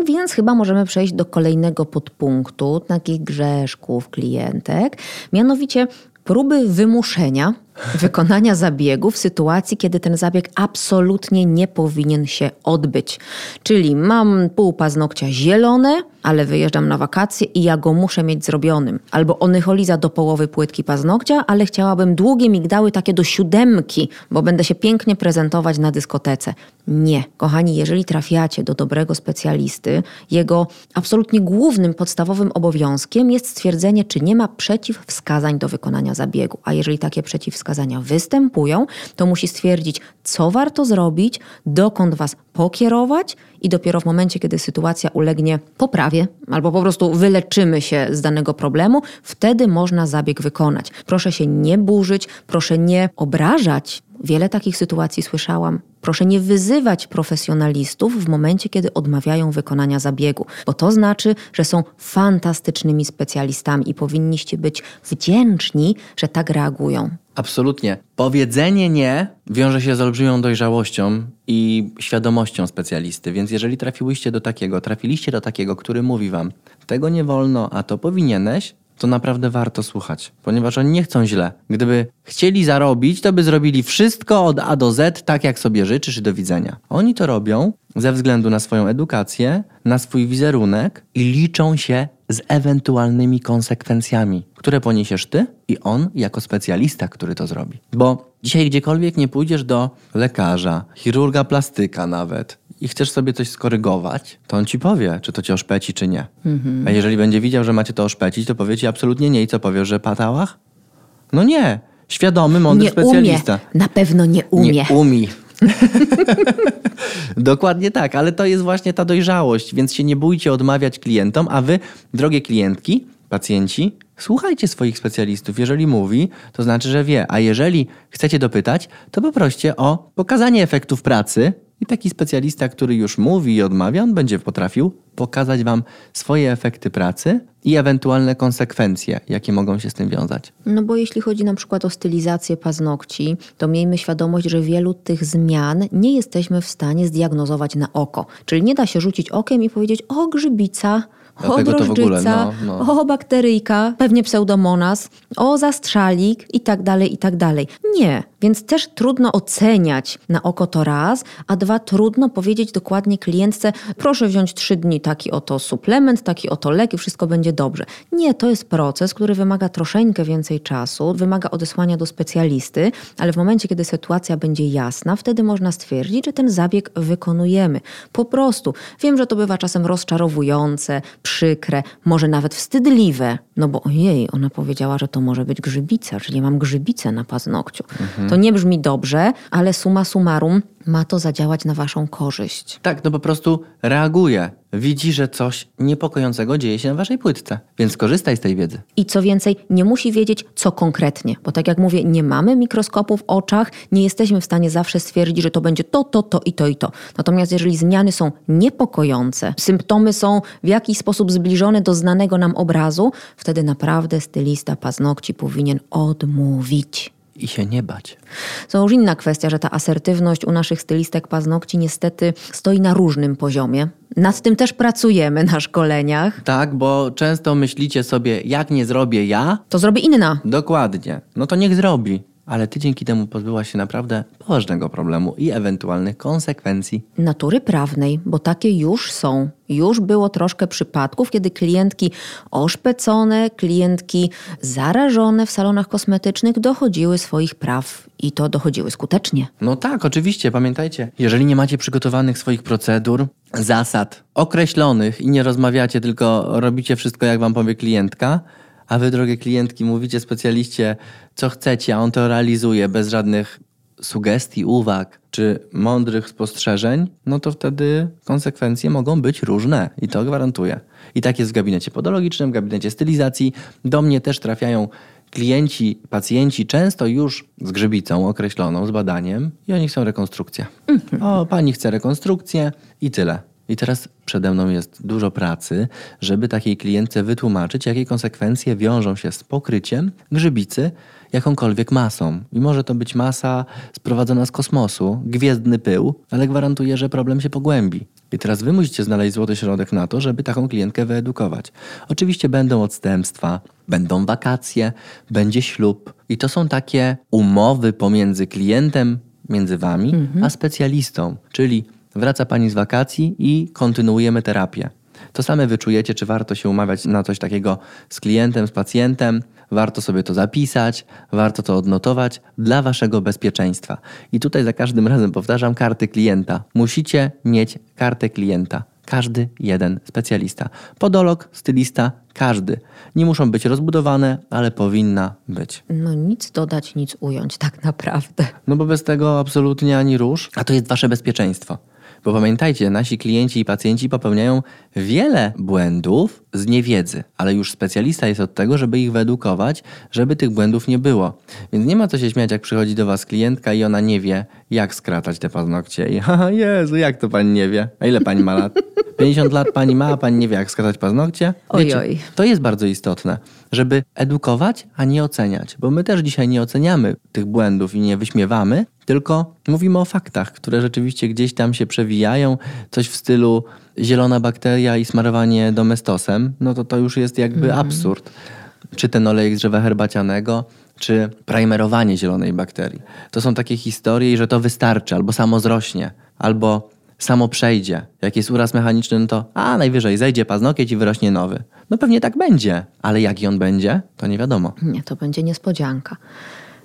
Więc chyba możemy przejść do kolejnego podpunktu takich grzeszków klientek, mianowicie próby wymuszenia wykonania zabiegu w sytuacji, kiedy ten zabieg absolutnie nie powinien się odbyć. Czyli mam pół paznokcia zielone, ale wyjeżdżam na wakacje i ja go muszę mieć zrobionym. Albo onycholiza do połowy płytki paznokcia, ale chciałabym długie migdały takie do siódemki, bo będę się pięknie prezentować na dyskotece. Nie. Kochani, jeżeli trafiacie do dobrego specjalisty, jego absolutnie głównym, podstawowym obowiązkiem jest stwierdzenie, czy nie ma przeciwwskazań do wykonania zabiegu. A jeżeli takie przeciwwskazania występują, to musi stwierdzić, co warto zrobić, dokąd was pokierować i dopiero w momencie, kiedy sytuacja ulegnie poprawie albo po prostu wyleczymy się z danego problemu, wtedy można zabieg wykonać. Proszę się nie burzyć, proszę nie obrażać. Wiele takich sytuacji słyszałam. Proszę nie wyzywać profesjonalistów w momencie, kiedy odmawiają wykonania zabiegu, bo to znaczy, że są fantastycznymi specjalistami i powinniście być wdzięczni, że tak reagują. Absolutnie. Powiedzenie nie wiąże się z olbrzymią dojrzałością i świadomością specjalisty, więc jeżeli trafiłyście do takiego, trafiliście do takiego, który mówi wam, tego nie wolno, a to powinieneś, to naprawdę warto słuchać, ponieważ oni nie chcą źle. Gdyby chcieli zarobić, to by zrobili wszystko od A do Z, tak jak sobie życzysz i do widzenia. Oni to robią ze względu na swoją edukację, na swój wizerunek i liczą się z ewentualnymi konsekwencjami, które poniesiesz ty i on jako specjalista, który to zrobi. Bo dzisiaj gdziekolwiek nie pójdziesz do lekarza, chirurga plastyka nawet i chcesz sobie coś skorygować, to on ci powie, czy to cię oszpeci, czy nie. A jeżeli będzie widział, że macie to oszpecić, to powie ci absolutnie nie i co powiesz, że patałach? No nie. Świadomy, mądry nie specjalista. umie. Na pewno nie umie. Nie umi. [laughs] Dokładnie tak, ale to jest właśnie ta dojrzałość, więc się nie bójcie odmawiać klientom, a wy, drogie klientki, pacjenci, słuchajcie swoich specjalistów. Jeżeli mówi, to znaczy, że wie, a jeżeli chcecie dopytać, to poproście o pokazanie efektów pracy i taki specjalista, który już mówi i odmawia, on będzie potrafił pokazać wam swoje efekty pracy i ewentualne konsekwencje, jakie mogą się z tym wiązać. No bo jeśli chodzi na przykład o stylizację paznokci, to miejmy świadomość, że wielu tych zmian nie jesteśmy w stanie zdiagnozować na oko. Czyli nie da się rzucić okiem i powiedzieć, o grzybica, o drożdżyca, no, no. o bakteryjka, pewnie pseudomonas, o zastrzalik i tak dalej, i tak dalej. Nie. Więc też trudno oceniać na oko to raz, a dwa trudno powiedzieć dokładnie klientce, proszę wziąć trzy dni taki oto suplement, taki oto lek i wszystko będzie dobrze. Nie, to jest proces, który wymaga troszeczkę więcej czasu, wymaga odesłania do specjalisty, ale w momencie, kiedy sytuacja będzie jasna, wtedy można stwierdzić, że ten zabieg wykonujemy. Po prostu. Wiem, że to bywa czasem rozczarowujące, przykre, może nawet wstydliwe, no bo ojej, ona powiedziała, że to może być grzybica, czyli mam grzybicę na paznokciu. Mhm. To nie brzmi dobrze, ale suma summarum ma to zadziałać na waszą korzyść. Tak, no po prostu reaguje. Widzi, że coś niepokojącego dzieje się na waszej płytce, więc korzystaj z tej wiedzy. I co więcej, nie musi wiedzieć, co konkretnie, bo tak jak mówię, nie mamy mikroskopu w oczach, nie jesteśmy w stanie zawsze stwierdzić, że to będzie to, to, to i to i to. Natomiast jeżeli zmiany są niepokojące, symptomy są w jakiś sposób zbliżone do znanego nam obrazu, wtedy naprawdę stylista paznokci powinien odmówić i się nie bać. To już inna kwestia, że ta asertywność u naszych stylistek paznokci niestety stoi na różnym poziomie. Nad tym też pracujemy na szkoleniach. Tak, bo często myślicie sobie, jak nie zrobię ja, to zrobi inna. Dokładnie. No to niech zrobi ale ty dzięki temu pozbyłaś się naprawdę poważnego problemu i ewentualnych konsekwencji. Natury prawnej, bo takie już są. Już było troszkę przypadków, kiedy klientki oszpecone, klientki zarażone w salonach kosmetycznych dochodziły swoich praw i to dochodziły skutecznie. No tak, oczywiście. Pamiętajcie, jeżeli nie macie przygotowanych swoich procedur, zasad określonych i nie rozmawiacie, tylko robicie wszystko, jak wam powie klientka, a wy, drogie klientki, mówicie specjaliście, co chcecie, a on to realizuje bez żadnych sugestii, uwag czy mądrych spostrzeżeń, no to wtedy konsekwencje mogą być różne i to gwarantuję. I tak jest w gabinecie podologicznym, w gabinecie stylizacji. Do mnie też trafiają klienci, pacjenci często już z grzybicą określoną, z badaniem i oni chcą rekonstrukcję. O, pani chce rekonstrukcję i tyle. I teraz przede mną jest dużo pracy, żeby takiej klientce wytłumaczyć, jakie konsekwencje wiążą się z pokryciem grzybicy jakąkolwiek masą. I może to być masa sprowadzona z kosmosu, gwiezdny pył, ale gwarantuję, że problem się pogłębi. I teraz wy musicie znaleźć złoty środek na to, żeby taką klientkę wyedukować. Oczywiście będą odstępstwa, będą wakacje, będzie ślub. I to są takie umowy pomiędzy klientem, między wami, mhm. a specjalistą. Czyli wraca pani z wakacji i kontynuujemy terapię. To same wyczujecie, czy warto się umawiać na coś takiego z klientem, z pacjentem. Warto sobie to zapisać, warto to odnotować dla waszego bezpieczeństwa. I tutaj za każdym razem powtarzam karty klienta. Musicie mieć kartę klienta. Każdy jeden specjalista. Podolog, stylista, każdy. Nie muszą być rozbudowane, ale powinna być. No nic dodać, nic ująć, tak naprawdę. No bo bez tego absolutnie ani rusz, a to jest wasze bezpieczeństwo. Bo pamiętajcie, nasi klienci i pacjenci popełniają wiele błędów z niewiedzy, ale już specjalista jest od tego, żeby ich wyedukować, żeby tych błędów nie było. Więc nie ma co się śmiać, jak przychodzi do Was klientka i ona nie wie, jak skratać te paznokcie. I haha, Jezu, jak to Pani nie wie? A ile Pani ma lat? [laughs] 50 lat Pani ma, a Pani nie wie, jak skratać paznokcie? Wiecie, oj, oj. To jest bardzo istotne, żeby edukować, a nie oceniać. Bo my też dzisiaj nie oceniamy tych błędów i nie wyśmiewamy, tylko mówimy o faktach, które rzeczywiście gdzieś tam się przewijają. Coś w stylu zielona bakteria i smarowanie domestosem, no to to już jest jakby mm. absurd. Czy ten olejek z drzewa herbacianego, czy primerowanie zielonej bakterii. To są takie historie, że to wystarczy, albo samo zrośnie, albo samo przejdzie. Jak jest uraz mechaniczny, no to a najwyżej zejdzie paznokieć i wyrośnie nowy. No pewnie tak będzie, ale jaki on będzie, to nie wiadomo. Nie, to będzie niespodzianka.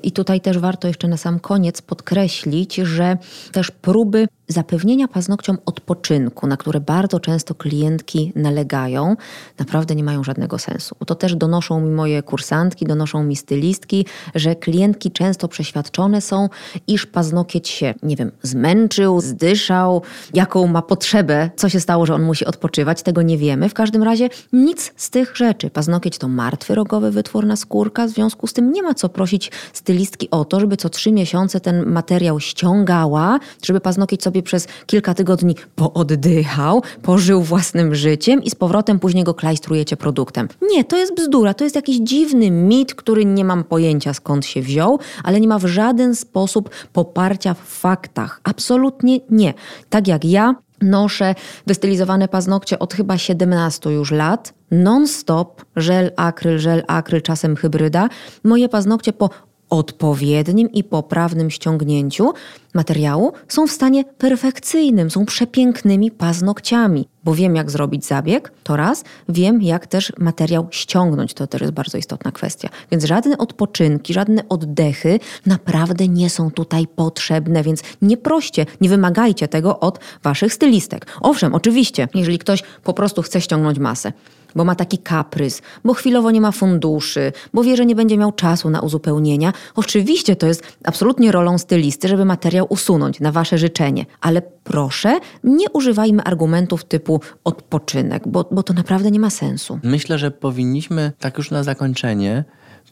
I tutaj też warto jeszcze na sam koniec podkreślić, że też próby zapewnienia paznokciom odpoczynku, na które bardzo często klientki nalegają, naprawdę nie mają żadnego sensu. To też donoszą mi moje kursantki, donoszą mi stylistki, że klientki często przeświadczone są, iż paznokieć się, nie wiem, zmęczył, zdyszał, jaką ma potrzebę, co się stało, że on musi odpoczywać, tego nie wiemy. W każdym razie nic z tych rzeczy. Paznokieć to martwy rogowy wytwórna skórka, w związku z tym nie ma co prosić stylistki o to, żeby co trzy miesiące ten materiał ściągała, żeby paznokieć sobie przez kilka tygodni pooddychał, pożył własnym życiem i z powrotem później go klajstrujecie produktem. Nie, to jest bzdura, to jest jakiś dziwny mit, który nie mam pojęcia skąd się wziął, ale nie ma w żaden sposób poparcia w faktach. Absolutnie nie. Tak jak ja noszę wystylizowane paznokcie od chyba 17 już lat, non-stop, żel akryl, żel akryl, czasem hybryda. Moje paznokcie po odpowiednim i poprawnym ściągnięciu materiału są w stanie perfekcyjnym, są przepięknymi paznokciami, bo wiem jak zrobić zabieg, to raz, wiem jak też materiał ściągnąć, to też jest bardzo istotna kwestia. Więc żadne odpoczynki, żadne oddechy naprawdę nie są tutaj potrzebne, więc nie proście, nie wymagajcie tego od waszych stylistek. Owszem, oczywiście, jeżeli ktoś po prostu chce ściągnąć masę, bo ma taki kaprys, bo chwilowo nie ma funduszy, bo wie, że nie będzie miał czasu na uzupełnienia. Oczywiście to jest absolutnie rolą stylisty, żeby materiał usunąć na wasze życzenie, ale proszę, nie używajmy argumentów typu odpoczynek, bo, bo to naprawdę nie ma sensu. Myślę, że powinniśmy tak już na zakończenie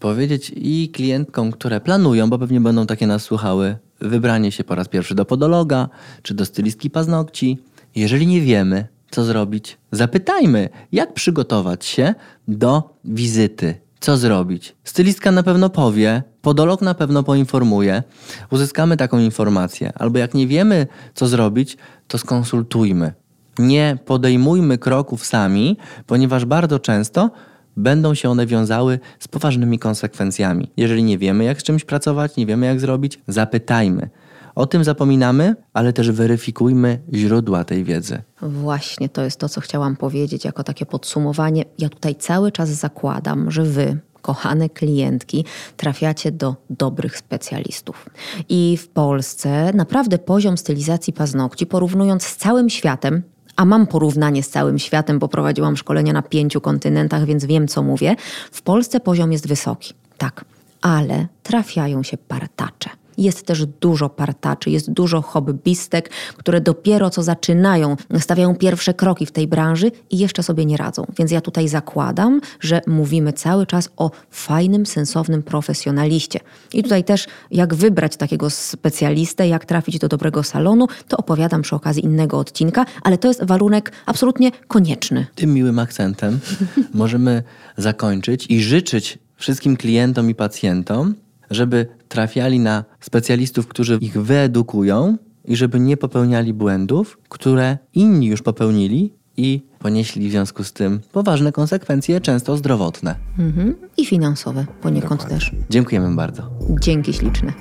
powiedzieć i klientkom, które planują, bo pewnie będą takie nas słuchały, wybranie się po raz pierwszy do podologa czy do stylistki paznokci. Jeżeli nie wiemy, co zrobić? Zapytajmy, jak przygotować się do wizyty. Co zrobić? Stylistka na pewno powie, podolog na pewno poinformuje, uzyskamy taką informację. Albo jak nie wiemy, co zrobić, to skonsultujmy. Nie podejmujmy kroków sami, ponieważ bardzo często będą się one wiązały z poważnymi konsekwencjami. Jeżeli nie wiemy, jak z czymś pracować, nie wiemy, jak zrobić, zapytajmy. O tym zapominamy, ale też weryfikujmy źródła tej wiedzy. Właśnie to jest to, co chciałam powiedzieć jako takie podsumowanie. Ja tutaj cały czas zakładam, że wy, kochane klientki, trafiacie do dobrych specjalistów. I w Polsce naprawdę poziom stylizacji paznokci, porównując z całym światem, a mam porównanie z całym światem, bo prowadziłam szkolenia na pięciu kontynentach, więc wiem, co mówię. W Polsce poziom jest wysoki, tak, ale trafiają się partacze. Jest też dużo partaczy, jest dużo hobbystek, które dopiero co zaczynają, stawiają pierwsze kroki w tej branży i jeszcze sobie nie radzą. Więc ja tutaj zakładam, że mówimy cały czas o fajnym, sensownym profesjonaliście. I tutaj też, jak wybrać takiego specjalistę, jak trafić do dobrego salonu, to opowiadam przy okazji innego odcinka, ale to jest warunek absolutnie konieczny. Tym miłym akcentem możemy zakończyć i życzyć wszystkim klientom i pacjentom, żeby trafiali na specjalistów, którzy ich wyedukują i żeby nie popełniali błędów, które inni już popełnili i ponieśli w związku z tym poważne konsekwencje, często zdrowotne. Mhm. I finansowe poniekąd Dokładnie. też. Dziękujemy bardzo. Dzięki śliczne.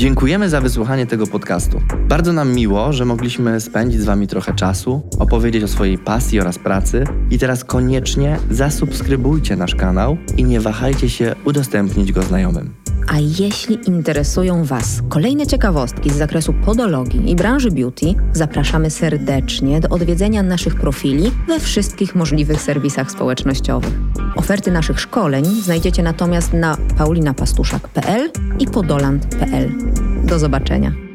Dziękujemy za wysłuchanie tego podcastu. Bardzo nam miło, że mogliśmy spędzić z Wami trochę czasu, opowiedzieć o swojej pasji oraz pracy. I teraz koniecznie zasubskrybujcie nasz kanał i nie wahajcie się udostępnić go znajomym. A jeśli interesują Was kolejne ciekawostki z zakresu podologii i branży beauty, zapraszamy serdecznie do odwiedzenia naszych profili we wszystkich możliwych serwisach społecznościowych. Oferty naszych szkoleń znajdziecie natomiast na paulinapastuszak.pl i podoland.pl. Do zobaczenia.